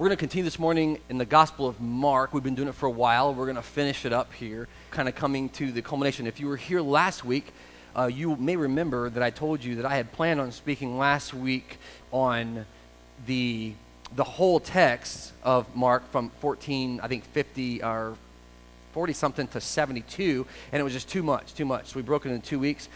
We're going to continue this morning in the Gospel of Mark. We've been doing it for a while. We're going to finish it up here, kind of coming to the culmination. If you were here last week, uh, you may remember that I told you that I had planned on speaking last week on the the whole text of Mark from 14, I think 50 or 40 something to 72, and it was just too much, too much. So we broke it in two weeks.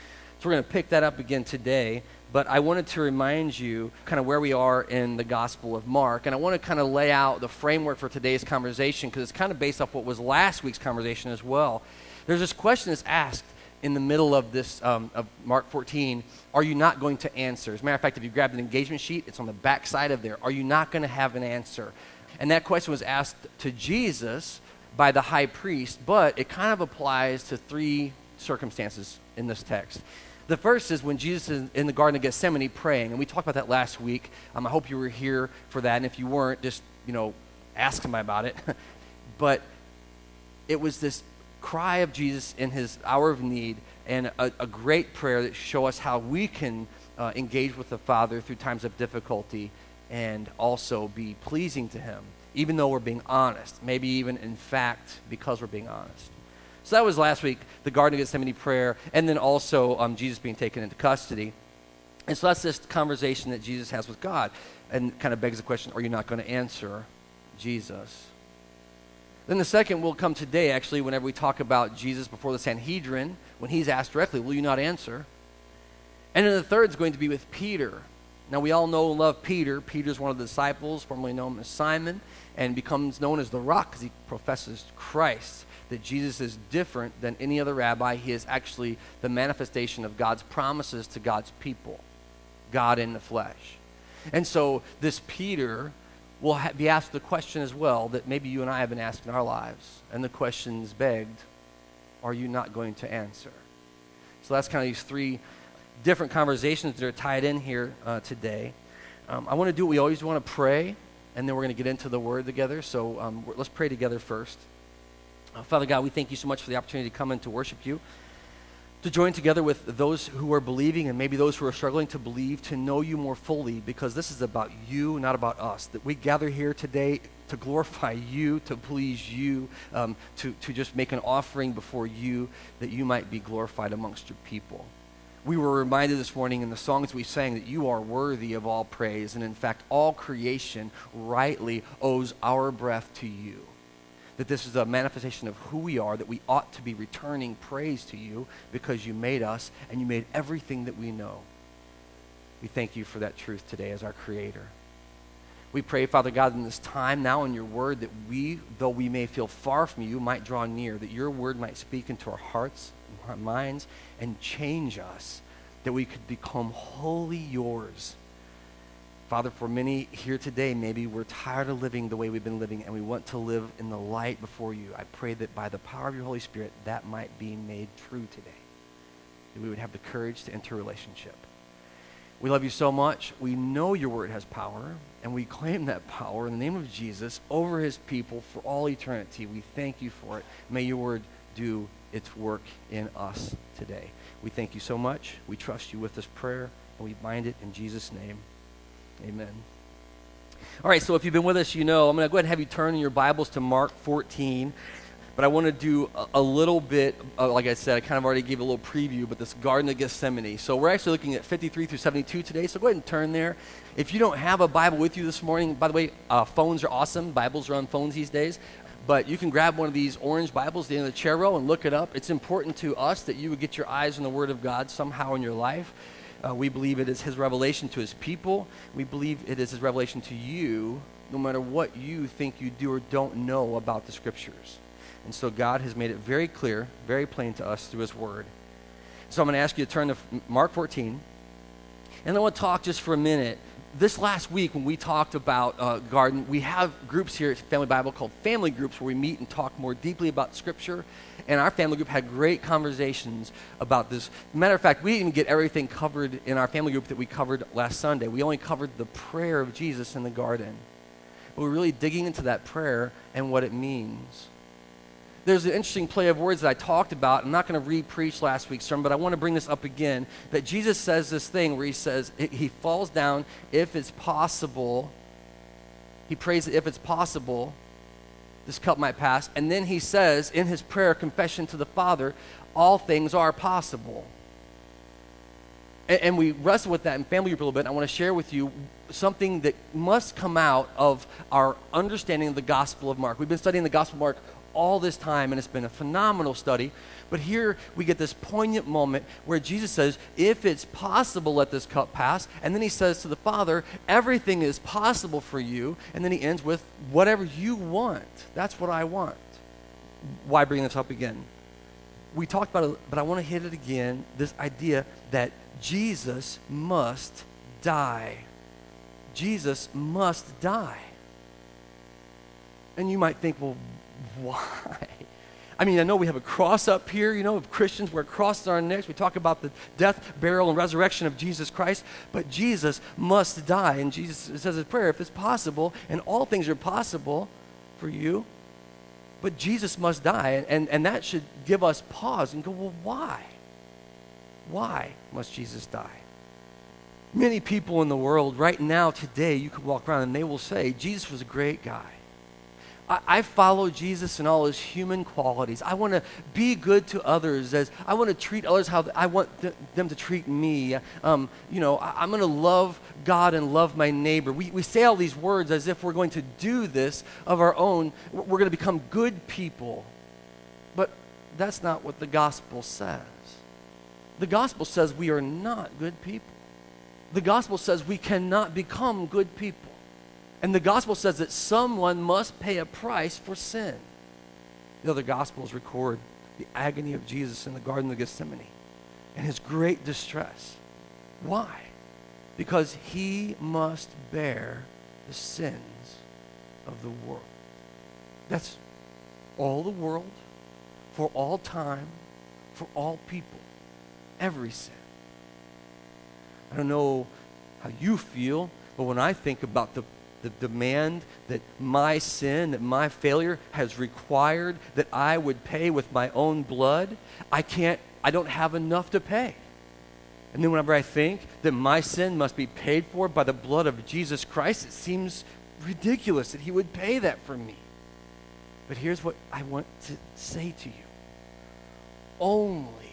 We're going to pick that up again today. But I wanted to remind you kind of where we are in the Gospel of Mark. And I want to kind of lay out the framework for today's conversation because it's kind of based off what was last week's conversation as well. There's this question that's asked in the middle of this um, of Mark 14, are you not going to answer? As a matter of fact, if you grab an engagement sheet, it's on the back side of there. Are you not going to have an answer? And that question was asked to Jesus by the high priest, but it kind of applies to three circumstances in this text. The first is when Jesus is in the Garden of Gethsemane praying, and we talked about that last week. Um, I hope you were here for that, and if you weren't, just you know, ask him about it. but it was this cry of Jesus in his hour of need, and a, a great prayer that show us how we can uh, engage with the Father through times of difficulty, and also be pleasing to Him, even though we're being honest. Maybe even in fact, because we're being honest. So that was last week, the Garden of Gethsemane prayer, and then also um, Jesus being taken into custody. And so that's this conversation that Jesus has with God, and kind of begs the question are you not going to answer Jesus? Then the second will come today, actually, whenever we talk about Jesus before the Sanhedrin, when he's asked directly, Will you not answer? And then the third is going to be with Peter. Now, we all know and love Peter. Peter's one of the disciples, formerly known as Simon, and becomes known as the rock because he professes Christ that Jesus is different than any other rabbi. He is actually the manifestation of God's promises to God's people, God in the flesh. And so this Peter will ha- be asked the question as well that maybe you and I have been asked in our lives. And the question is begged Are you not going to answer? So that's kind of these three different conversations that are tied in here uh, today. Um, I want to do what we always want to pray, and then we're going to get into the word together. So um, let's pray together first. Uh, Father God, we thank you so much for the opportunity to come and to worship you, to join together with those who are believing and maybe those who are struggling to believe, to know you more fully, because this is about you, not about us. That we gather here today to glorify you, to please you, um, to, to just make an offering before you, that you might be glorified amongst your people. We were reminded this morning in the songs we sang that you are worthy of all praise, and in fact, all creation rightly owes our breath to you that this is a manifestation of who we are, that we ought to be returning praise to you because you made us and you made everything that we know. We thank you for that truth today as our Creator. We pray, Father God, in this time now in your word that we, though we may feel far from you, might draw near, that your word might speak into our hearts, our minds, and change us, that we could become wholly yours Father, for many here today, maybe we're tired of living the way we've been living and we want to live in the light before you. I pray that by the power of your Holy Spirit, that might be made true today. That we would have the courage to enter relationship. We love you so much. We know your word has power, and we claim that power in the name of Jesus over his people for all eternity. We thank you for it. May your word do its work in us today. We thank you so much. We trust you with this prayer, and we bind it in Jesus' name. Amen. All right, so if you've been with us, you know, I'm going to go ahead and have you turn in your Bibles to Mark 14. But I want to do a, little bit, uh, like I said, I kind of already gave a little preview, but this Garden of Gethsemane. So we're actually looking at 53 through 72 today. So go ahead and turn there. If you don't have a Bible with you this morning, by the way, uh, phones are awesome. Bibles are on phones these days. But you can grab one of these orange Bibles the end of the chair row and look it up. It's important to us that you would get your eyes on the Word of God somehow in your life. Uh, we believe it is his revelation to his people. We believe it is his revelation to you, no matter what you think you do or don't know about the scriptures. And so God has made it very clear, very plain to us through his word. So I'm going to ask you to turn to Mark 14. And I want to talk just for a minute this last week when we talked about uh, garden we have groups here at family bible called family groups where we meet and talk more deeply about scripture. And our family group had great conversations about this. Matter of fact we didn't even get everything covered in our family group that we covered last sunday. We only covered the prayer of jesus in the garden. But we're really digging into that prayer and what it means there's an interesting play of words that I talked about. I'm not going to re-preach last week's sermon, but I want to bring this up again. That Jesus says this thing where he says he falls down, if it's possible, He prays that if it's possible, this cup might pass. And then he says in his prayer, confession to the Father, all things are possible. And, and we wrestle with that in family group a little bit. I want to share with you something that must come out of our understanding of the Gospel of Mark. We've been studying the Gospel of Mark all this time, and it's been a phenomenal study. But here we get this poignant moment where Jesus says, If it's possible, let this cup pass. And then he says to the Father, Everything is possible for you. And then he ends with, Whatever you want, that's what I want. Why bring this up again? We talked about it, but I want to hit it again this idea that Jesus must die. Jesus must die. And you might think, well, why? I mean, I know we have a cross up here, you know, of Christians wear crosses on our necks. We talk about the death, burial, and resurrection of Jesus Christ, but Jesus must die. And Jesus says in prayer, if it's possible, and all things are possible for you, but Jesus must die. And, and, and that should give us pause and go, well, why? Why must Jesus die? Many people in the world right now, today, you can walk around and they will say, Jesus was a great guy. I, follow Jesus in all his human qualities. I want to be good to others as I want to treat others how I want th- them to treat me. Um, you know, I, am going to love God and love my neighbor. We, we say all these words as if we're going to do this of our own. We're going to become good people. But that's not what the gospel says. The gospel says we are not good people. The gospel says we cannot become good people. And the gospel says that someone must pay a price for sin. The other gospels record the agony of Jesus in the Garden of Gethsemane and his great distress. Why? Because he must bear the sins of the world. That's all the world, for all time, for all people, every sin. I don't know how you feel, but when I think about the the demand that my sin, that my failure has required that I would pay with my own blood, I can't, I don't have enough to pay. And then whenever I think that my sin must be paid for by the blood of Jesus Christ, it seems ridiculous that he would pay that for me. But here's what I want to say to you only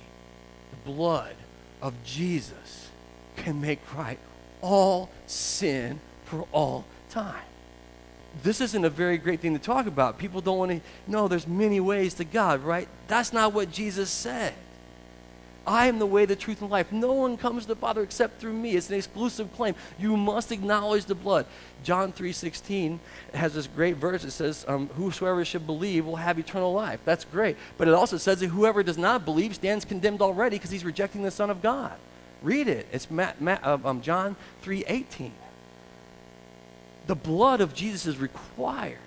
the blood of Jesus can make right all sin for all time. This isn't a very great thing to talk about. People don't want to know there's many ways to God, right? That's not what Jesus said. I am the way, the truth, and life. No one comes to the Father except through me. It's an exclusive claim. You must acknowledge the blood. John 3.16 has this great verse. It says, um, whosoever should believe will have eternal life. That's great. But it also says that whoever does not believe stands condemned already because he's rejecting the Son of God. Read it. It's Matt, Matt, uh, um, John 3.18 the blood of Jesus is required.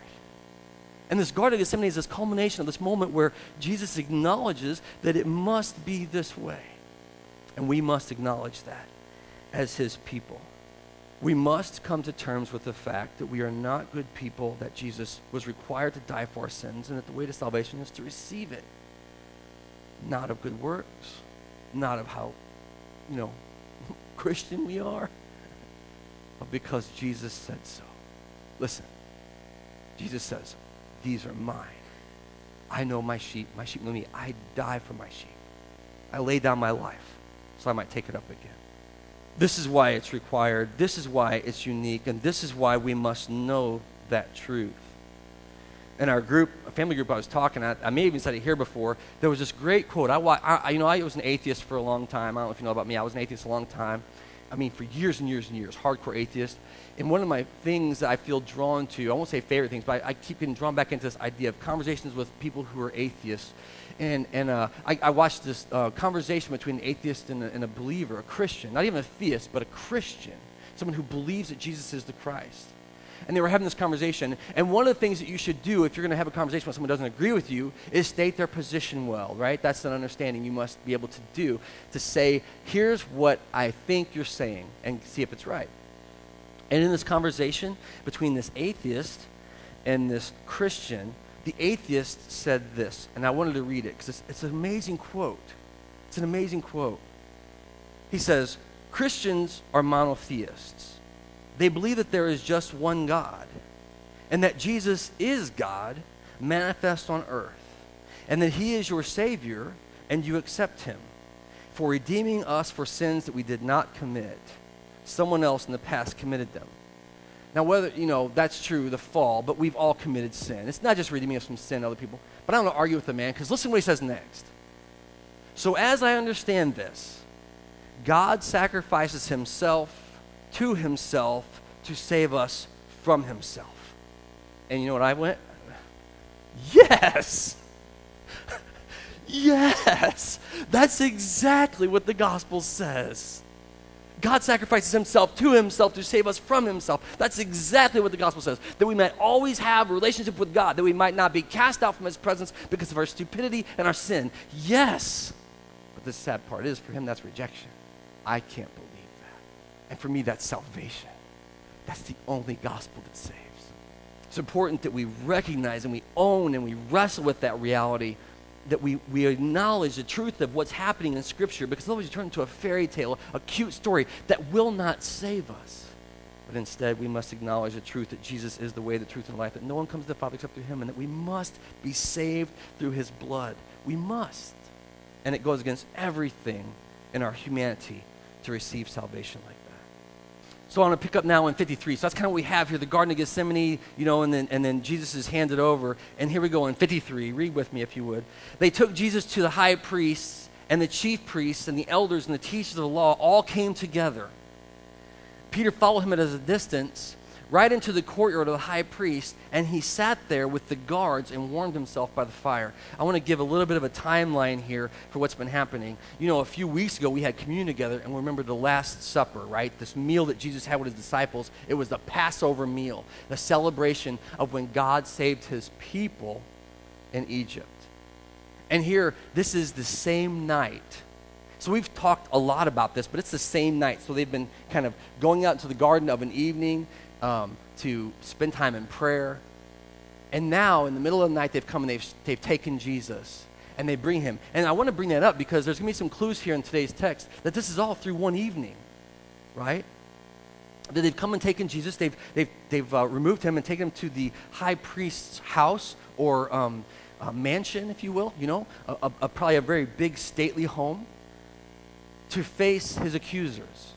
And this Garden of Gethsemane is this culmination of this moment where Jesus acknowledges that it must be this way. And we must acknowledge that as his people. We must come to terms with the fact that we are not good people, that Jesus was required to die for our sins, and that the way to salvation is to receive it. Not of good works, not of how, you know, Christian we are, but because Jesus said so. Listen, Jesus says, These are mine. I know my sheep. My sheep know me. I die for my sheep. I lay down my life so I might take it up again. This is why it's required. This is why it's unique. And this is why we must know that truth. In our group, a family group I was talking at, I may have even said it here before, there was this great quote. I, I, you know, I was an atheist for a long time. I don't know if you know about me. I was an atheist a long time. I mean, for years and years and years, hardcore atheist. And one of my things that I feel drawn to, I won't say favorite things, but I, I keep getting drawn back into this idea of conversations with people who are atheists. And, and uh, I, I, watched this uh, conversation between an atheist and a, and a believer, a Christian, not even a theist, but a Christian, someone who believes that Jesus is the Christ and they were having this conversation. And one of the things that you should do if you're going to have a conversation with someone who doesn't agree with you is state their position well, right? That's an understanding you must be able to do to say, here's what I think you're saying, and see if it's right. And in this conversation between this atheist and this Christian, the atheist said this, and I wanted to read it because it's, it's an amazing quote. It's an amazing quote. He says, Christians are monotheists they believe that there is just one God. and that Jesus is God manifest on earth, and that he is your Savior, and you accept him for redeeming us for sins that we did not commit. Someone else in the past committed them. Now, whether, you know, that's true, the fall, but we've all committed sin. It's not just redeeming us from sin, other people. But I don't want to argue with the man, because listen what he says next. So, as I understand this, God sacrifices himself to himself to save us from himself. And you know what I went? Yes! yes! That's exactly what the gospel says. God sacrifices himself to himself to save us from himself. That's exactly what the gospel says. That we might always have a relationship with God, that we might not be cast out from his presence because of our stupidity and our sin. Yes. But the sad part is, for him, that's rejection. I can't believe. And for me, that's salvation. That's the only gospel that saves. It's important that we recognize and we own and we wrestle with that reality that we, we acknowledge the truth of what's happening in Scripture because otherwise you turn into a fairy tale, a cute story that will not save us. But instead, we must acknowledge the truth that Jesus is the way, the truth, and the life, that no one comes to the Father except through Him, and that we must be saved through His blood. We must. And it goes against everything in our humanity to receive salvation like so I want to pick up now in 53. So that's kind of what we have here the Garden of Gethsemane, you know, and then, and then Jesus is handed over. And here we go in 53. Read with me if you would. They took Jesus to the high priests, and the chief priests, and the elders, and the teachers of the law all came together. Peter followed him at a distance right into the courtyard of the high priest, and he sat there with the guards and warmed himself by the fire. I want to give a little bit of a timeline here for what's been happening. You know, a few weeks ago we had communion together, and we remember the Last Supper, right? This meal that Jesus had with his disciples. It was the Passover meal, the celebration of when God saved his people in Egypt. And here, this is the same night. So we've talked a lot about this, but it's the same night. So they've been kind of going out into the garden of an evening um, to spend time in prayer. And now, in the middle of the night, they've come and they've, they've taken Jesus and they bring him. And I want to bring that up because there's going to be some clues here in today's text that this is all through one evening, right? That they've come and taken Jesus, they've, they've, they've uh, removed him and taken him to the high priest's house or um, mansion, if you will, you know, a, a, probably a very big, stately home to face his accusers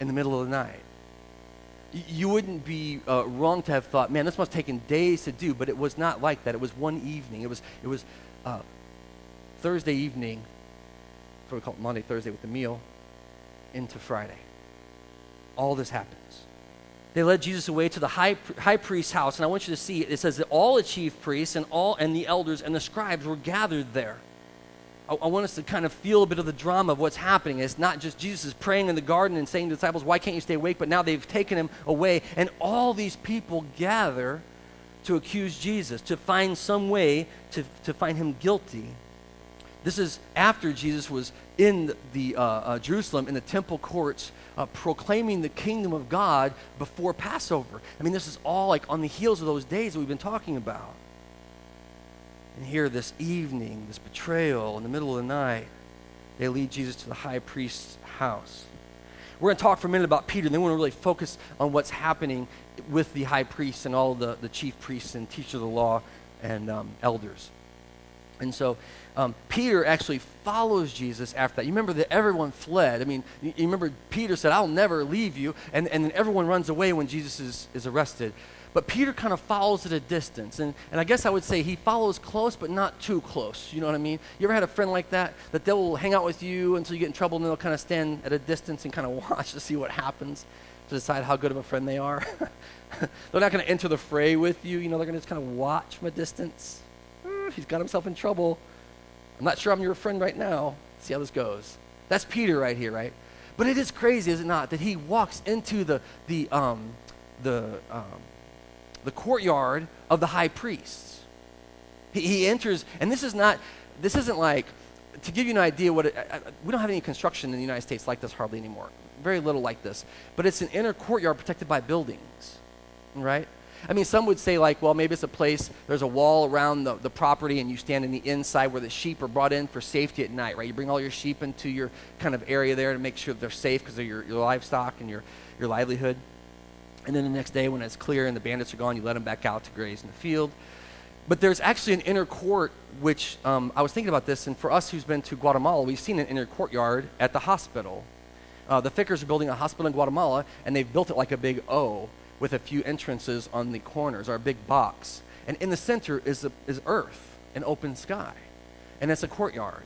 in the middle of the night you wouldn't be uh, wrong to have thought, man, this must have taken days to do, but it was not like that. It was one evening. It was, it was uh, Thursday evening, what we call it Maundy, Thursday with the meal, into Friday. All this happens. They led Jesus away to the high, high priest's house, and I want you to see it. It says that all the chief priests and all and the elders and the scribes were gathered there. I, I, want us to kind of feel a bit of the drama of what's happening. It's not just Jesus is praying in the garden and saying to the disciples, Why can't you stay awake? But now they've taken him away, and all these people gather to accuse Jesus, to find some way to, to find him guilty. This is after Jesus was in the uh, uh, Jerusalem in the temple courts uh, proclaiming the kingdom of God before Passover. I mean, this is all like on the heels of those days that we've been talking about. And here, this evening, this betrayal in the middle of the night, they lead Jesus to the high priest's house. We're going to talk for a minute about Peter, and then we're going to really focus on what's happening with the high priest and all the, the chief priests and teachers of the law and um, elders. And so um, Peter actually follows Jesus after that. You remember that everyone fled. I mean, you, you remember Peter said, I'll never leave you. And, and then everyone runs away when Jesus is, is arrested. But Peter kind of follows at a distance. And, and I guess I would say he follows close, but not too close. You know what I mean? You ever had a friend like that? That they will hang out with you until you get in trouble and they'll kind of stand at a distance and kind of watch to see what happens to decide how good of a friend they are? they're not going to enter the fray with you. You know, they're going to just kind of watch from a distance. Eh, he's got himself in trouble. I'm not sure I'm your friend right now. See how this goes. That's Peter right here, right? But it is crazy, is it not, that he walks into the, the, um, the, um, the courtyard of the high priests. He, he enters, and this is not, this isn't like, to give you an idea what it, I, I, we don't have any construction in the United States like this hardly anymore. Very little like this. But it's an inner courtyard protected by buildings, right? I mean, some would say, like, well, maybe it's a place, there's a wall around the, the property, and you stand in the inside where the sheep are brought in for safety at night, right? You bring all your sheep into your kind of area there to make sure they're safe because of your, your livestock and your, your livelihood. And then the next day, when it's clear and the bandits are gone, you let them back out to graze in the field. But there's actually an inner court, which um, I was thinking about this, and for us who's been to Guatemala, we've seen an inner courtyard at the hospital. Uh, the Fickers are building a hospital in Guatemala, and they've built it like a big O with a few entrances on the corners, or a big box. And in the center is, a, is earth, an open sky. And it's a courtyard.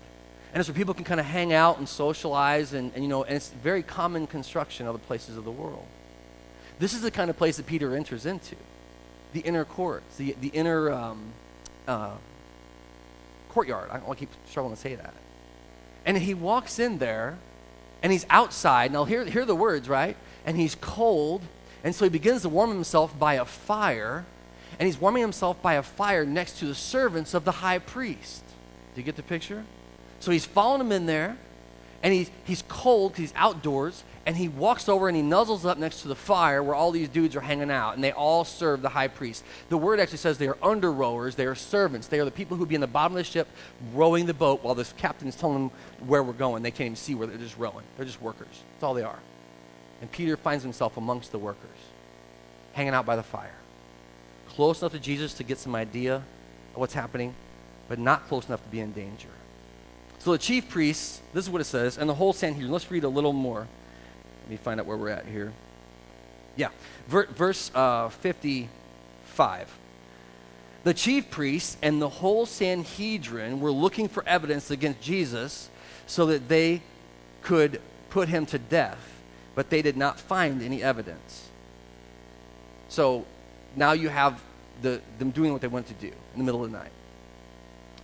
And it's where people can kind of hang out and socialize, and, and, you know, and it's very common construction in other places of the world. This is the kind of place that Peter enters into the inner courts, the, the inner um, uh, courtyard. I, I keep struggling to say that. And he walks in there, and he's outside. Now, hear, hear the words, right? And he's cold, and so he begins to warm himself by a fire, and he's warming himself by a fire next to the servants of the high priest. Do you get the picture? So he's following him in there, and he's, he's cold because he's outdoors, and he walks over and he nuzzles up next to the fire where all these dudes are hanging out, and they all serve the high priest. The word actually says they are under rowers, they are servants. They are the people who be in the bottom of the ship rowing the boat while this captain is telling them where we're going. They can't even see where they're just rowing. They're just workers. That's all they are. And Peter finds himself amongst the workers, hanging out by the fire, close enough to Jesus to get some idea of what's happening, but not close enough to be in danger. So the chief priests, this is what it says, and the whole Sanhedrin. Let's read a little more. Let me find out where we're at here. Yeah, Ver, verse uh, 55. The chief priests and the whole Sanhedrin were looking for evidence against Jesus so that they could put him to death, but they did not find any evidence. So now you have the, them doing what they want to do in the middle of the night.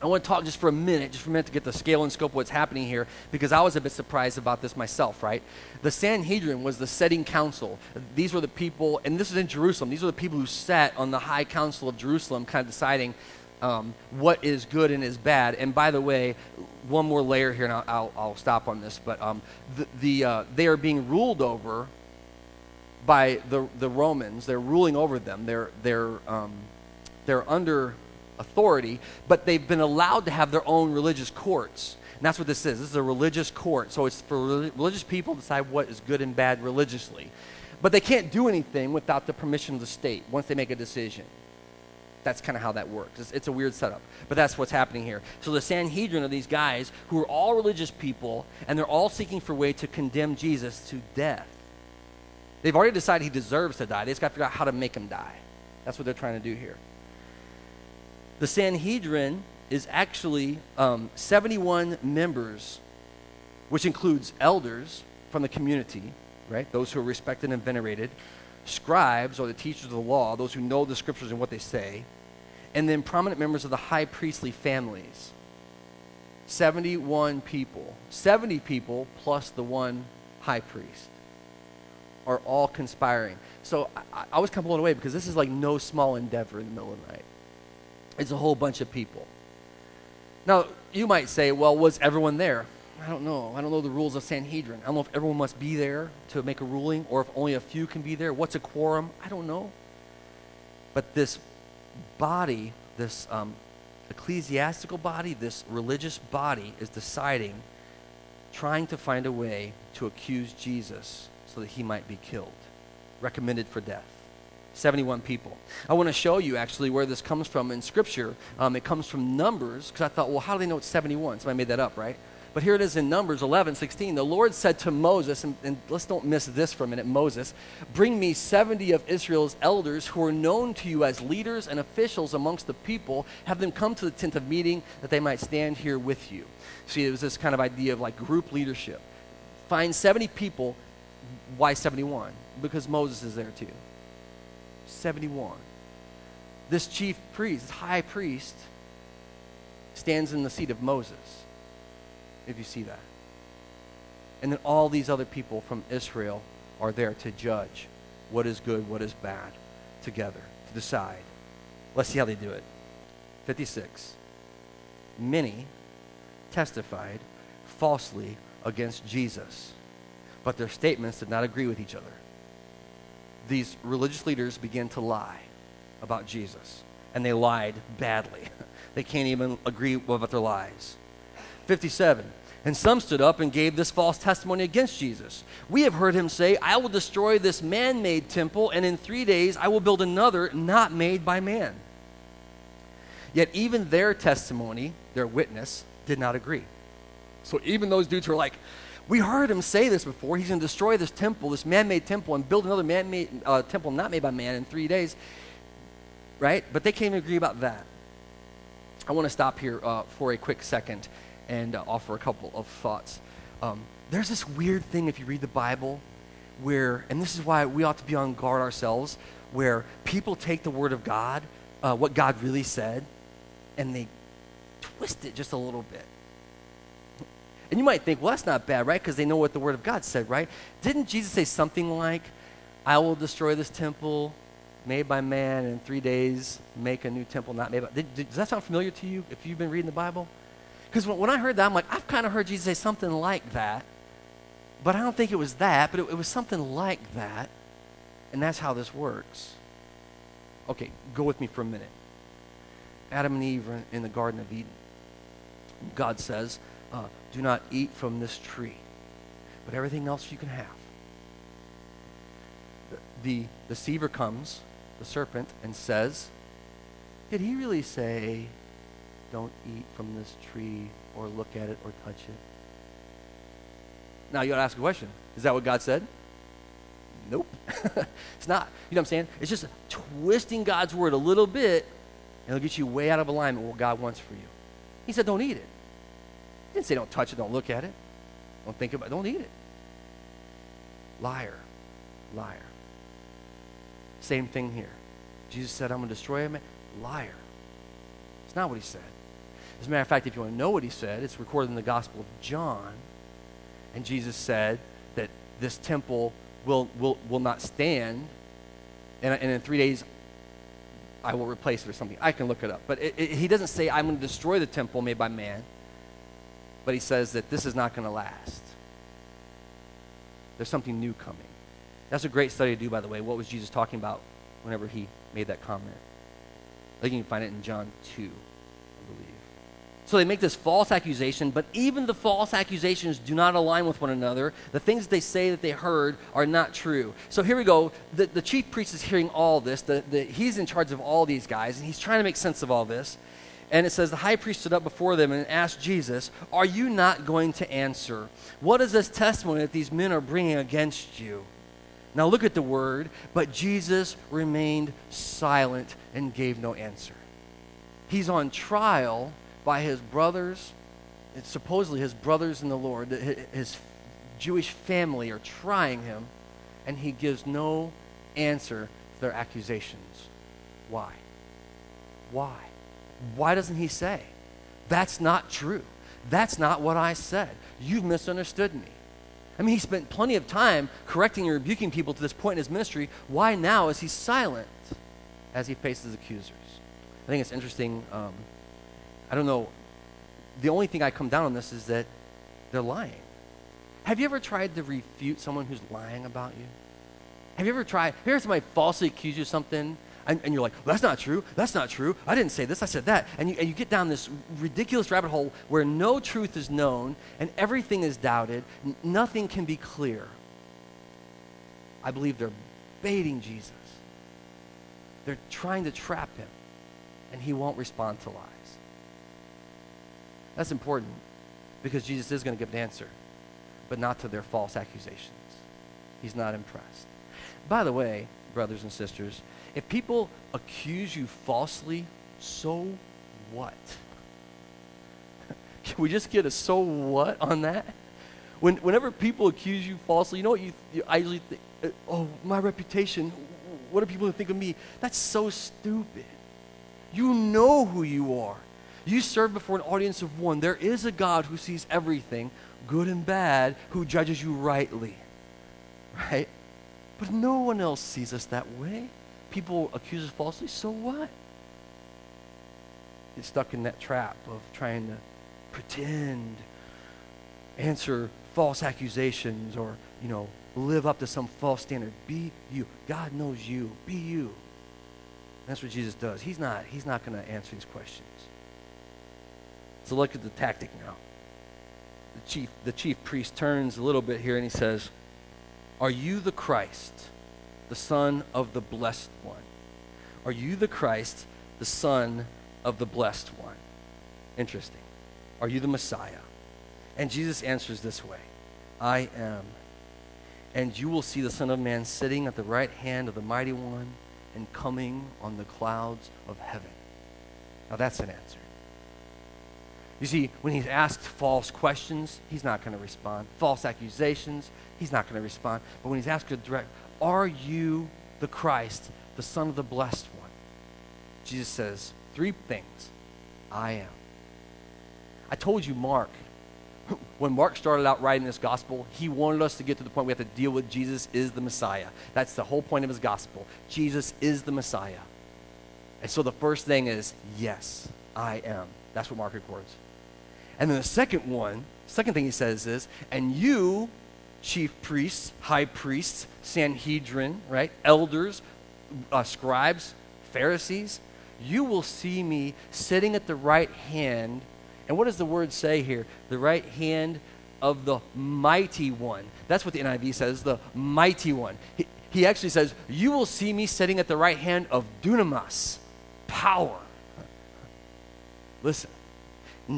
I want to talk just for a minute, just for a minute to get the scale and scope of what's happening here, because I was a bit surprised about this myself, right? The Sanhedrin was the setting council. These were the people, and this is in Jerusalem, these were the people who sat on the high council of Jerusalem, kind of deciding um, what is good and is bad. And by the way, one more layer here, and I'll, I'll, I'll stop on this, but um, the, the uh, they are being ruled over by the, the Romans. They're ruling over them. They're, they're, um, they're under authority, but they've been allowed to have their own religious courts. And that's what this is. This is a religious court. So it's for religious people to decide what is good and bad religiously. But they can't do anything without the permission of the state once they make a decision. That's kind of how that works. It's, it's, a weird setup, but that's what's happening here. So the Sanhedrin are these guys who are all religious people, and they're all seeking for a way to condemn Jesus to death. They've already decided he deserves to die. They just got to figure out how to make him die. That's what they're trying to do here. The Sanhedrin is actually um, 71 members, which includes elders from the community, right? Those who are respected and venerated, scribes or the teachers of the law, those who know the scriptures and what they say, and then prominent members of the high priestly families. 71 people, 70 people plus the one high priest are all conspiring. So I, I was kind of blown away because this is like no small endeavor in the middle of the night. It's a whole bunch of people. Now, you might say, well, was everyone there? I don't know. I don't know the rules of Sanhedrin. I don't know if everyone must be there to make a ruling or if only a few can be there. What's a quorum? I don't know. But this body, this um, ecclesiastical body, this religious body is deciding, trying to find a way to accuse Jesus so that he might be killed, recommended for death. 71 people. I want to show you actually where this comes from in Scripture. Um, it comes from Numbers, because I thought, well, how do they know it's 71? Somebody made that up, right? But here it is in Numbers 11, 16. The Lord said to Moses, and, and, let's don't miss this for a minute Moses, bring me 70 of Israel's elders who are known to you as leaders and officials amongst the people. Have them come to the tent of meeting that they might stand here with you. See, it was this kind of idea of like group leadership. Find 70 people. Why 71? Because Moses is there too. 71. This chief priest, this high priest, stands in the seat of Moses, if you see that. And then all these other people from Israel are there to judge what is good, what is bad, together, to decide. Let's see how they do it. 56. Many testified falsely against Jesus, but their statements did not agree with each other these religious leaders began to lie about Jesus. And they lied badly. they can't even agree about their lies. 57. And some stood up and gave this false testimony against Jesus. We have heard him say, I will destroy this man made temple, and in three days I will build another not made by man. Yet even their testimony, their witness, did not agree. So even those dudes were like, we heard him say this before. He's going to destroy this temple, this man made temple, and build another man made uh, temple not made by man in three days. Right? But they can't agree about that. I want to stop here uh, for a quick second and uh, offer a couple of thoughts. Um, there's this weird thing if you read the Bible where, and this is why we ought to be on guard ourselves, where people take the Word of God, uh, what God really said, and they twist it just a little bit. And you might think, well, that's not bad, right? Because they know what the Word of God said, right? Didn't Jesus say something like, I will destroy this temple made by man, and in three days make a new temple not made by. Did, did, does that sound familiar to you if you've been reading the Bible? Because when, when, I heard that, I'm like, I've kind of heard Jesus say something like that, but I don't think it was that, but it, it was something like that, and that's how this works. Okay, go with me for a minute. Adam and Eve are in the Garden of Eden. God says, uh, Do not eat from this tree, but everything else you can have. The, the deceiver comes, the serpent, and says, Did he really say, Don't eat from this tree or look at it or touch it? Now you got to ask a question Is that what God said? Nope. it's not. You know what I'm saying? It's just twisting God's word a little bit and it'll get you way out of alignment with what God wants for you. He said, don't eat it. Didn't say don't touch it, don't look at it, don't think about it, don't eat it. Liar, liar. Same thing here. Jesus said, I'm going to destroy him. Liar. It's not what he said. As a matter of fact, if you want to know what he said, it's recorded in the Gospel of John. And Jesus said that this temple will, will, will not stand. And, and in three days, I will replace it or something. I can look it up. But it, it, he doesn't say, I'm going to destroy the temple made by man. But he says that this is not going to last. There's something new coming. That's a great study to do, by the way. What was Jesus talking about whenever he made that comment? I think you can find it in John 2. I believe. So they make this false accusation, but even the false accusations do not align with one another. The things they say that they heard are not true. So here we go. The, the chief priest is hearing all this. The, the, he's in charge of all these guys, and he's trying to make sense of all this. And it says, The high priest stood up before them and asked Jesus, Are you not going to answer? What is this testimony that these men are bringing against you? Now look at the word, but Jesus remained silent and gave no answer. He's on trial by his brothers, it's supposedly his brothers in the Lord, his Jewish family are trying him, and he gives no answer to their accusations. Why? Why? Why doesn't he say, That's not true? That's not what I said. You've misunderstood me. I mean, he spent plenty of time correcting and rebuking people to this point in his ministry. Why now is he silent as he faces accusers? I think it's interesting. Um, I don't know. The only thing I come down on this is that they're lying. Have you ever tried to refute someone who's lying about you? Have you ever tried? Here's somebody falsely accuse you of something, and, and, you're like, well, that's not true. That's not true. I didn't say this. I said that. And you, and you get down this ridiculous rabbit hole where no truth is known and everything is doubted. N- nothing can be clear. I believe they're baiting Jesus. They're trying to trap him, and he won't respond to lies. That's important because Jesus is going to give an answer, but not to their false accusations. He's not impressed. By the way, brothers and sisters, if people accuse you falsely, so what? Can we just get a so what on that? When, whenever people accuse you falsely, you know what you, you I usually think, uh, oh, my reputation, what are people going to think of me? That's so stupid. You know who you are. You serve before an audience of one. There is a God who sees everything, good and bad, who judges you rightly. Right? But no one else sees us that way. People accuse us falsely, so what? Get stuck in that trap of trying to pretend, answer false accusations, or, you know, live up to some false standard. Be you. God knows you. Be you. That's what Jesus does. He's not, he's not going to answer these questions. So look at the tactic now. the chief, the chief priest turns a little bit here and he says, Are you the Christ, the Son of the Blessed One? Are you the Christ, the Son of the Blessed One? Interesting. Are you the Messiah? And Jesus answers this way I am. And you will see the Son of Man sitting at the right hand of the Mighty One and coming on the clouds of heaven. Now that's an answer. You see, when he's asked false questions, he's not going to respond. False accusations, he's not going to respond. But when he's asked a direct, Are you the Christ, the Son of the Blessed One? Jesus says three things I am. I told you, Mark, when Mark started out writing this gospel, he wanted us to get to the point we have to deal with Jesus is the Messiah. That's the whole point of his gospel. Jesus is the Messiah. And so the first thing is, yes, I am. That's what Mark records. And then the second one, second thing he says is, and you, chief priests, high priests, Sanhedrin, right, elders, uh, scribes, Pharisees, you will see me sitting at the right hand. And what does the word say here? The right hand of the mighty one. That's what the NIV says, the mighty one. He, he actually says, You will see me sitting at the right hand of dunamis, power. Listen,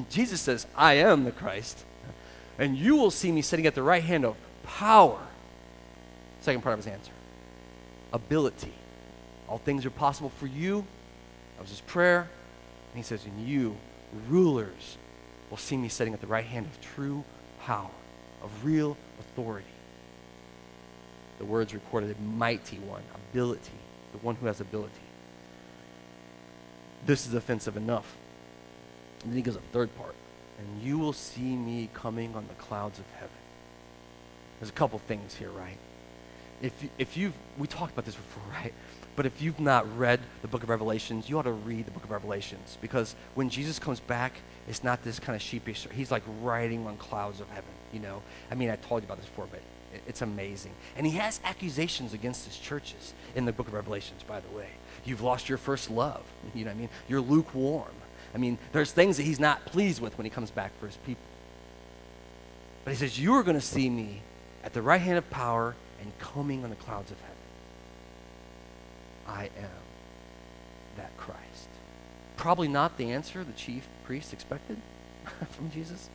Jesus says, I am the Christ. And you will see me sitting at the right hand of power. Second part of his answer ability. All things are possible for you. That was his prayer. And he says, And you, rulers, will see me sitting at the right hand of true power, of real authority. The words recorded a mighty one, ability, the one who has ability. This is offensive enough. And then he gives a third part. And you will see me coming on the clouds of heaven. There's a couple things here, right? If, if you've, we talked about this before, right? But if you've not read the book of Revelations, you ought to read the book of Revelations because when Jesus comes back, it's not this kind of sheepish. He's like riding on clouds of heaven, you know? I mean, I told you about this before, but it's amazing. And he has accusations against his churches in the book of Revelations, by the way. You've lost your first love. You know what I mean? You're lukewarm. I mean, there's things that he's not pleased with when he comes back for his people. But he says, You are going to see me at the right hand of power and coming on the clouds of heaven. I am that Christ. Probably not the answer the chief priest expected from Jesus.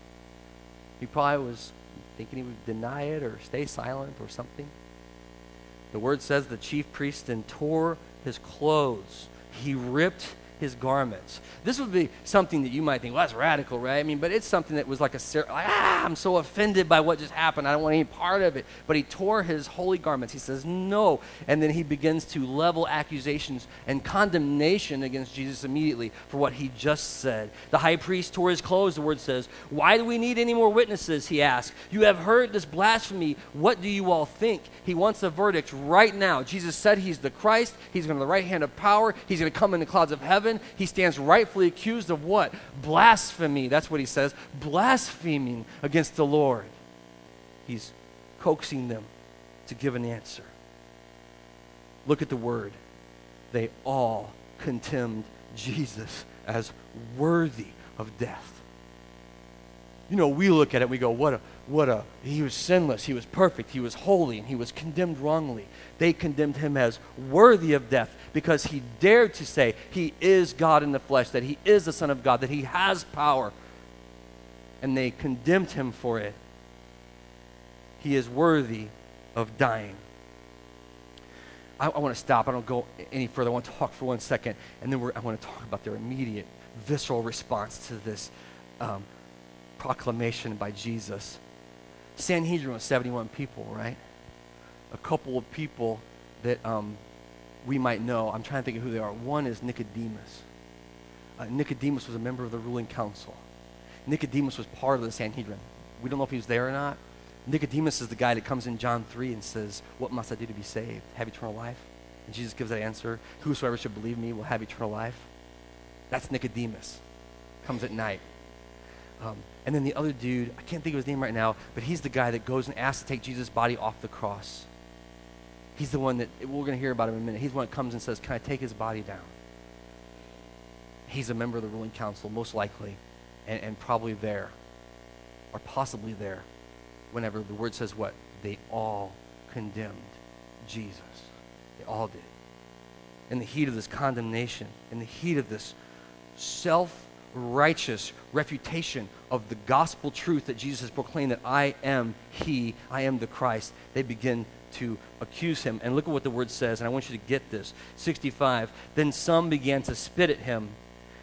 He probably was thinking he would deny it or stay silent or something. The word says the chief priest then tore his clothes. He ripped his garments. This would be something that you might think, well, that's radical, right? I mean, but it's something that was like a, like, ah, I'm so offended by what just happened. I don't want any part of it. But he tore his holy garments. He says, no. And then he begins to level accusations and condemnation against Jesus immediately for what he just said. The high priest tore his clothes, the word says. Why do we need any more witnesses? He asked. You have heard this blasphemy. What do you all think? He wants a verdict right now. Jesus said he's the Christ. He's going to the right hand of power. He's going to come in the clouds of heaven he stands rightfully accused of what? Blasphemy. That's what he says. Blaspheming against the Lord. He's coaxing them to give an answer. Look at the word. They all contemned Jesus as worthy of death. You know, we look at it, and we go, what a, what a, he was sinless, he was perfect, he was holy, and he was condemned wrongly. They condemned him as worthy of death because he dared to say he is God in the flesh, that he is the Son of God, that he has power. And they condemned him for it. He is worthy of dying. I, I want to stop. I don't go any further. I want to talk for one second, and then I want to talk about their immediate, visceral response to this um, proclamation by Jesus. Sanhedrin was 71 people, right? A couple of people that um, we might know. I'm trying to think of who they are. One is Nicodemus. Uh, Nicodemus was a member of the ruling council. Nicodemus was part of the Sanhedrin. We don't know if he was there or not. Nicodemus is the guy that comes in John 3 and says, What must I do to be saved? Have eternal life? And Jesus gives that answer Whosoever should believe me will have eternal life. That's Nicodemus. Comes at night. Um, and then the other dude, I can't think of his name right now, but he's the guy that goes and asks to take Jesus' body off the cross. He's the one that, we're going to hear about him in a minute. He's the one that comes and says, Can I take his body down? He's a member of the ruling council, most likely, and, and probably there or possibly there whenever the word says what? They all condemned Jesus. They all did. In the heat of this condemnation, in the heat of this self righteous refutation of the gospel truth that Jesus has proclaimed that I am He, I am the Christ, they begin to accuse him. And look at what the word says, and I want you to get this. 65. Then some began to spit at him.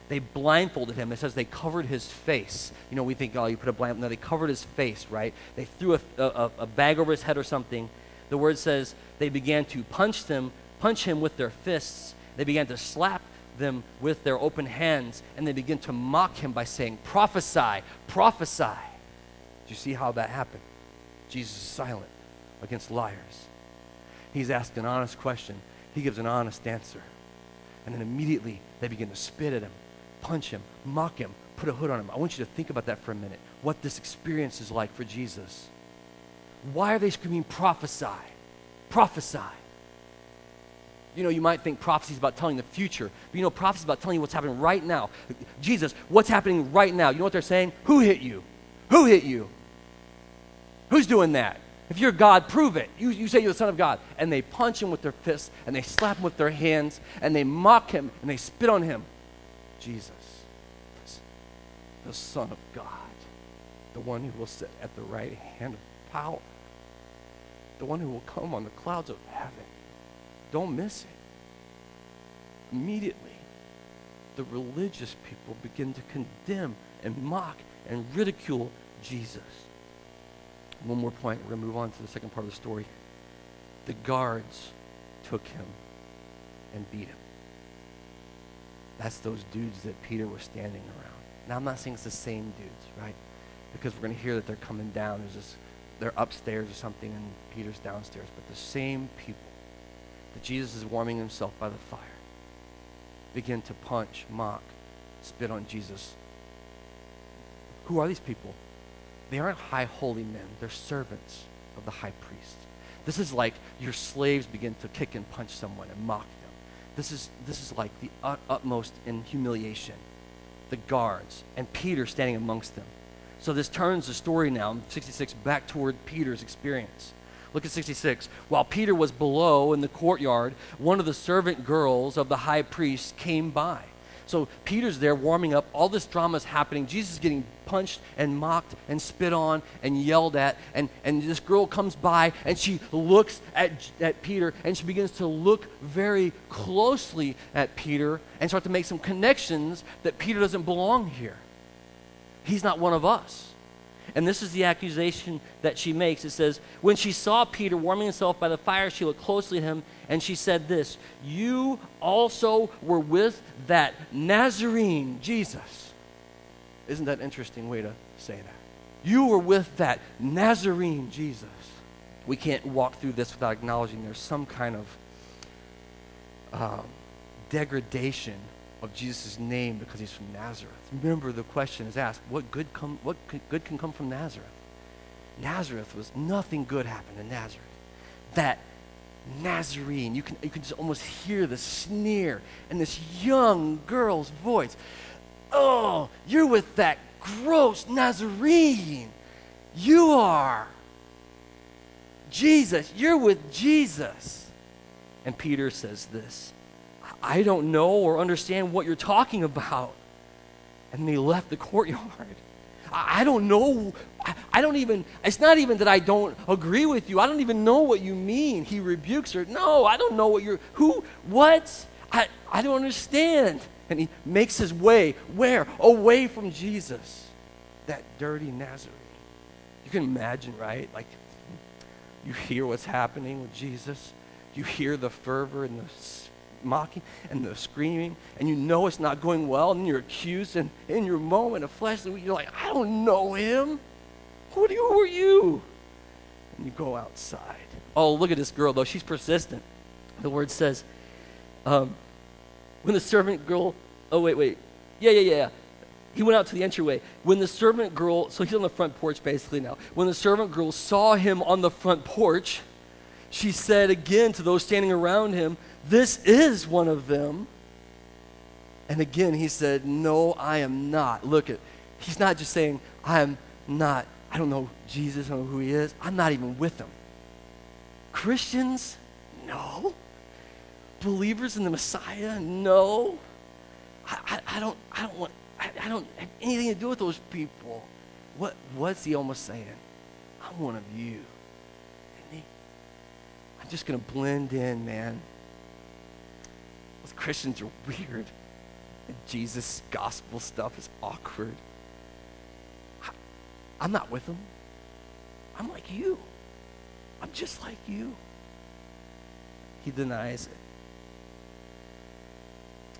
They blindfolded him. It says they covered his face. You know, we think, oh, you put a blind. No, they covered his face, right? They threw a, a, a bag over his head or something. The word says they began to punch them, punch him with their fists. They began to slap them with their open hands, and they begin to mock him by saying, Prophesy, prophesy. Do you see how that happened? Jesus is silent against liars. He's asked an honest question, he gives an honest answer. And then immediately they begin to spit at him, punch him, mock him, put a hood on him. I want you to think about that for a minute, what this experience is like for Jesus. Why are they screaming, prophesy? Prophesy. You know, you might think prophecy is about telling the future, but you know, prophecy is about telling you what's happening right now. Jesus, what's happening right now? You know what they're saying? Who hit you? Who hit you? Who's doing that? If you're God, prove it. You, you say you're the Son of God. And they punch him with their fists, and they slap him with their hands, and they mock him, and they spit on him. Jesus, the Son of God, the one who will sit at the right hand of power, the one who will come on the clouds of heaven. Don't miss it. Immediately, the religious people begin to condemn and mock and ridicule Jesus. One more point. We're going to move on to the second part of the story. The guards took him and beat him. That's those dudes that Peter was standing around. Now, I'm not saying it's the same dudes, right? Because we're going to hear that they're coming down. There's this, they're upstairs or something, and Peter's downstairs. But the same people that Jesus is warming himself by the fire begin to punch, mock, spit on Jesus. Who are these people? They aren't high holy men, they're servants of the high priest. This is like your slaves begin to kick and punch someone and mock them. This is, this is like the ut- utmost in humiliation. The guards and Peter standing amongst them. So this turns the story now, 66, back toward Peter's experience. Look at 66. While Peter was below in the courtyard, one of the servant girls of the high priest came by. So Peter's there warming up. All this drama is happening. Jesus is getting punched and mocked and spit on and yelled at. And, and this girl comes by and she looks at, at Peter and she begins to look very closely at Peter and start to make some connections that Peter doesn't belong here. He's not one of us. And this is the accusation that she makes. It says, When she saw Peter warming himself by the fire, she looked closely at him and she said this You also were with that Nazarene, Jesus. Isn't that an interesting way to say that? You were with that Nazarene, Jesus. We can't walk through this without acknowledging there's some kind of uh, degradation of Jesus' name because he's from Nazareth. Remember, the question is asked what good, come, what good can come from Nazareth? Nazareth was nothing good happened in Nazareth. That Nazarene, you can, you can just almost hear the sneer in this young girl's voice. Oh, you're with that gross Nazarene. You are. Jesus, you're with Jesus. And Peter says this I don't know or understand what you're talking about. And they left the courtyard. I don't know. I don't even, it's not even that I don't agree with you. I don't even know what you mean. He rebukes her. No, I don't know what you're, who, what? I, I don't understand. And he makes his way, where? Away from Jesus. That dirty Nazarene. You can imagine, right? Like, you hear what's happening with Jesus. You hear the fervor and the mocking and the screaming, and you know it's not going well, and you're accused, and in your moment of flesh, you're like, I don't know him. Who, you, who are you? And you go outside. Oh, look at this girl, though. She's persistent. The word says, um, when the servant girl, oh, wait, wait. Yeah, yeah, yeah. He went out to the entryway. When the servant girl, so he's on the front porch basically now. When the servant girl saw him on the front porch, she said again to those standing around him, this is one of them. And again, he said, No, I am not. Look at, he's not just saying, I am not, I don't know Jesus, I don't know who he is. I'm not even with him. Christians, no. Believers in the Messiah, no. I, I, I don't, I don't want, I, I, don't have anything to do with those people. What, what's he almost saying? I'm one of you. I'm just going to blend in, man. Christians are weird. And Jesus gospel stuff is awkward. I'm not with them. I'm like you. I'm just like you. He denies it.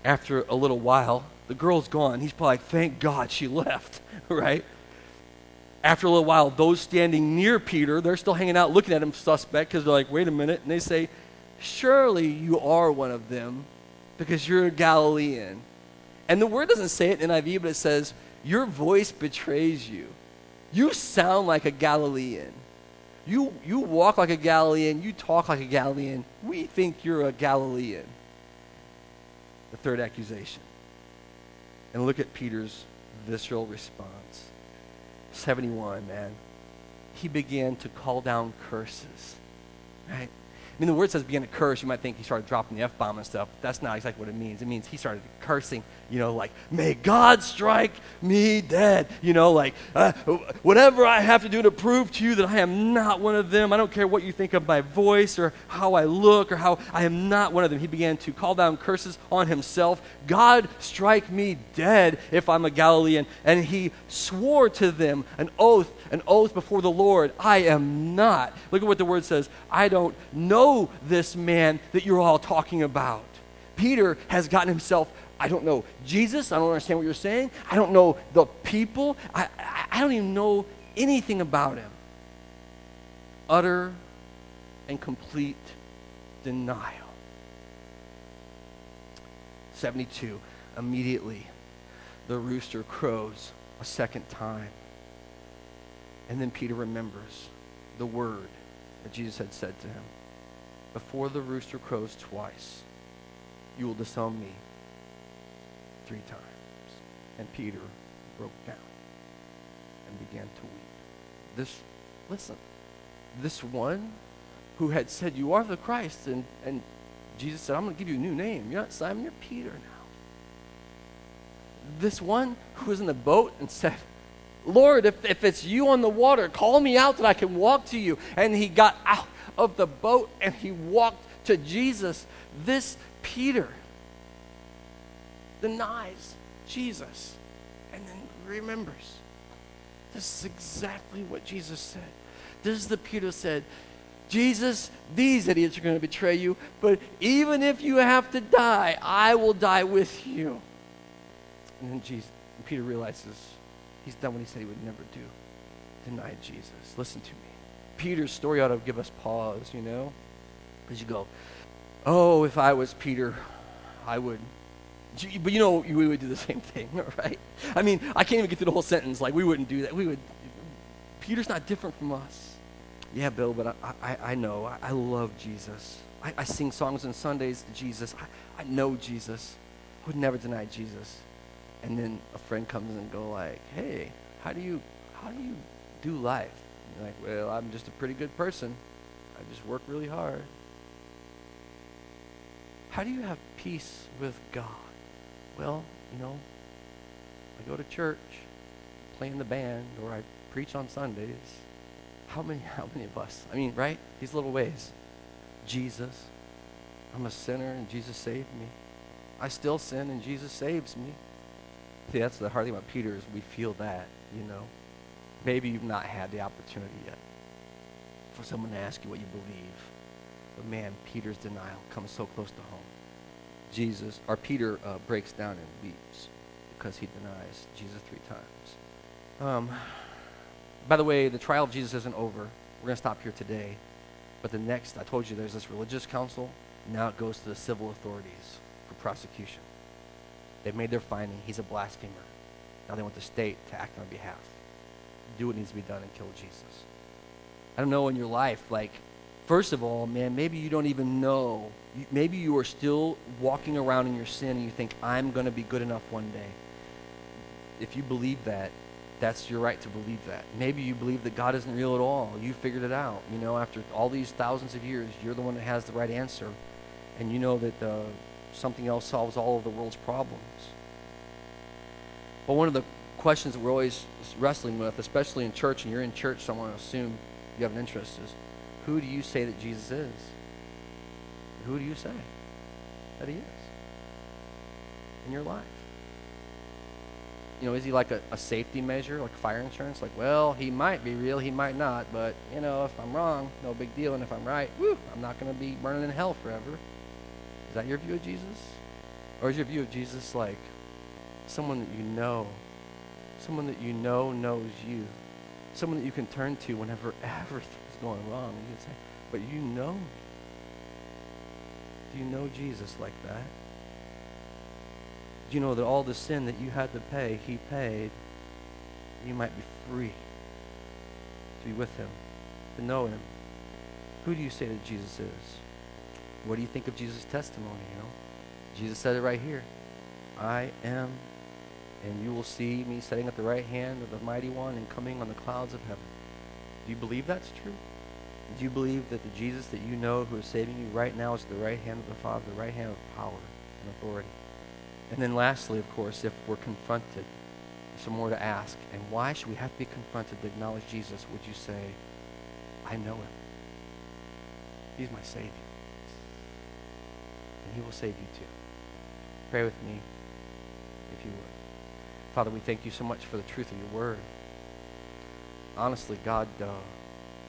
After a little while, the girl's gone. He's probably like, thank God she left, right? After a little while, those standing near Peter, they're still hanging out looking at him suspect because they're like, wait a minute. And they say, surely you are one of them because you're a Galilean. And the word doesn't say it in NIV, but it says, your voice betrays you. You sound like a Galilean. You, you walk like a Galilean. You talk like a Galilean. We think you're a Galilean. The third accusation. And look at Peter's visceral response. 71, man. He began to call down curses. Right? I mean, the word says began to curse. You might think he started dropping the F bomb and stuff. That's not exactly what it means. It means he started cursing, you know, like, may God strike me dead. You know, like, uh, whatever I have to do to prove to you that I am not one of them. I don't care what you think of my voice or how I look or how I am not one of them. He began to call down curses on himself. God strike me dead if I'm a Galilean. And he swore to them an oath, an oath before the Lord. I am not. Look at what the word says. I don't know know this man that you're all talking about. Peter has gotten himself, I don't know Jesus. I don't understand what you're saying. I don't know the people. I, I, I don't even know anything about him. Utter and complete denial. 72. Immediately, the rooster crows a second time. And then Peter remembers the word that Jesus had said to him before the rooster crows twice, you will disown me three times. And Peter broke down and began to weep. This, listen, this one who had said, You are the Christ, and, and Jesus said, I'm going to give you a new name. You're not Simon, you're Peter now. This one who was in the boat and said, Lord, if, if it's you on the water, call me out that I can walk to you. And he got out of the boat and he walked to Jesus. This Peter denies Jesus and then remembers. This is exactly what Jesus said. This is the Peter said, Jesus, these idiots are going to betray you, but even if you have to die, I will die with you. And then Jesus, Peter realizes he's done what he said he would never do. Denied Jesus. Listen to me. Peter's story ought to give us pause, you know? As you go, oh, if I was Peter, I would. But you know, we would do the same thing, right? I mean, I can't even get through the whole sentence. Like, we wouldn't do that. We would. Peter's not different from us. Yeah, Bill, but I, I, I know. I, I love Jesus. I, I sing songs on Sundays to Jesus. I, I know Jesus. I would never deny Jesus. And then a friend comes and go like, hey, how do you, how do you do life? You're like, well, I'm just a pretty good person. I just work really hard. How do you have peace with God? Well, you know, I go to church, play in the band, or I preach on Sundays. How many, how many of us? I mean, right? These little ways. Jesus. I'm a sinner and Jesus saved me. I still sin and Jesus saves me. See, that's the hard thing about Peter is we feel that, you know. Maybe you've not had the opportunity yet for someone to ask you what you believe. But man, Peter's denial comes so close to home. Jesus, or Peter uh, breaks down and weeps because he denies Jesus three times. Um, by the way, the trial of Jesus isn't over. We're going to stop here today. But the next, I told you there's this religious council. Now it goes to the civil authorities for prosecution. They've made their finding. He's a blasphemer. Now they want the state to act on behalf do what needs to be done and kill Jesus. I don't know in your life, like, first of all, man, maybe you don't even know. Maybe you are still walking around in your sin and you think, I'm going to be good enough one day. If you believe that, That's your right to believe that. Maybe you believe that God isn't real at all. You figured it out. You know, after all these thousands of years, you're the one that has the right answer. And you know that uh, something else solves all of the world's problems. But one of the questions that we're always wrestling with, especially in church, and you're in church, so I want to assume you have an interest, is who do you say that Jesus is? Who do you say that he is in your life? You know, is he like a, a safety measure, like fire insurance? Like, well, he might be real, he might not, but, you know, if I'm wrong, no big deal. And if I'm right, woo, I'm not going to be burning in hell forever. Is that your view of Jesus? Or is your view of Jesus like someone that you know, someone that you know knows you, someone that you can turn to whenever everything's going wrong? You can say, but you know. Do you know Jesus like that? Do you know that all the sin that you had to pay, he paid? You might be free to be with him, to know him. Who do you say that Jesus is? What do you think of Jesus' testimony? You know, Jesus said it right here. I am, and you will see me sitting at the right hand of the mighty one and coming on the clouds of heaven. Do you believe that's true? Do you believe that the Jesus that you know who is saving you right now is at the right hand of the Father, the right hand of power and authority? And then lastly, of course, if we're confronted, some more to ask. And why should we have to be confronted to acknowledge Jesus? Would you say, I know him. He's my Savior. Save you too. Pray with me, if you would. Father, we thank you so much for the truth of your word. Honestly, God, uh,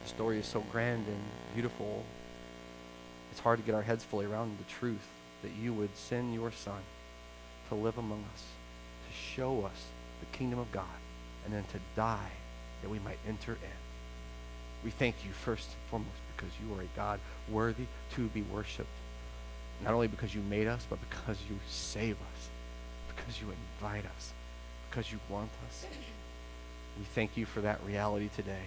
the story is so grand and beautiful. It's hard to get our heads fully around the truth that you would send your son to live among us, to show us the kingdom of God, and then to die that we might enter in. We thank you first and foremost because you are a God worthy to be worshiped. Not only because you made us, but because you save us, because you invite us, because you want us. We thank you for that reality today.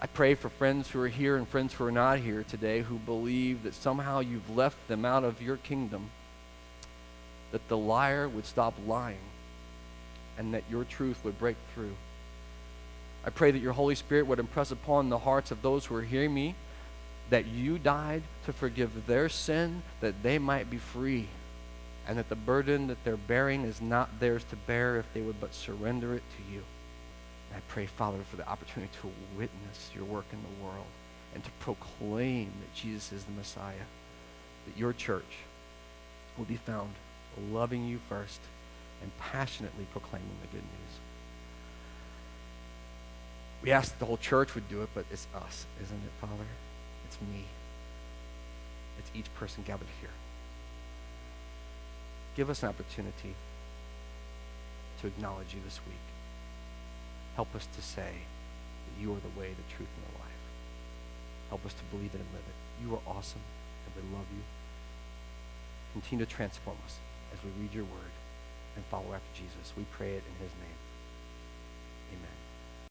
I pray for friends who are here and friends who are not here today who believe that somehow you've left them out of your kingdom, that the liar would stop lying, and that your truth would break through. I pray that your Holy Spirit would impress upon the hearts of those who are hearing me that you died to forgive their sin, that they might be free, and that the burden that they're bearing is not theirs to bear if they would but surrender it to you. And I pray, Father, for the opportunity to witness your work in the world and to proclaim that Jesus is the Messiah, that your church will be found loving you first and passionately proclaiming the good news. We ask that the whole church would do it, but it's us, isn't it, Father? Me. It's each person gathered here. Give us an opportunity to acknowledge you this week. Help us to say that you are the way, the truth, and the life. Help us to believe it and live it. You are awesome, and we love you. Continue to transform us as we read your word and follow after Jesus. We pray it in his name. Amen.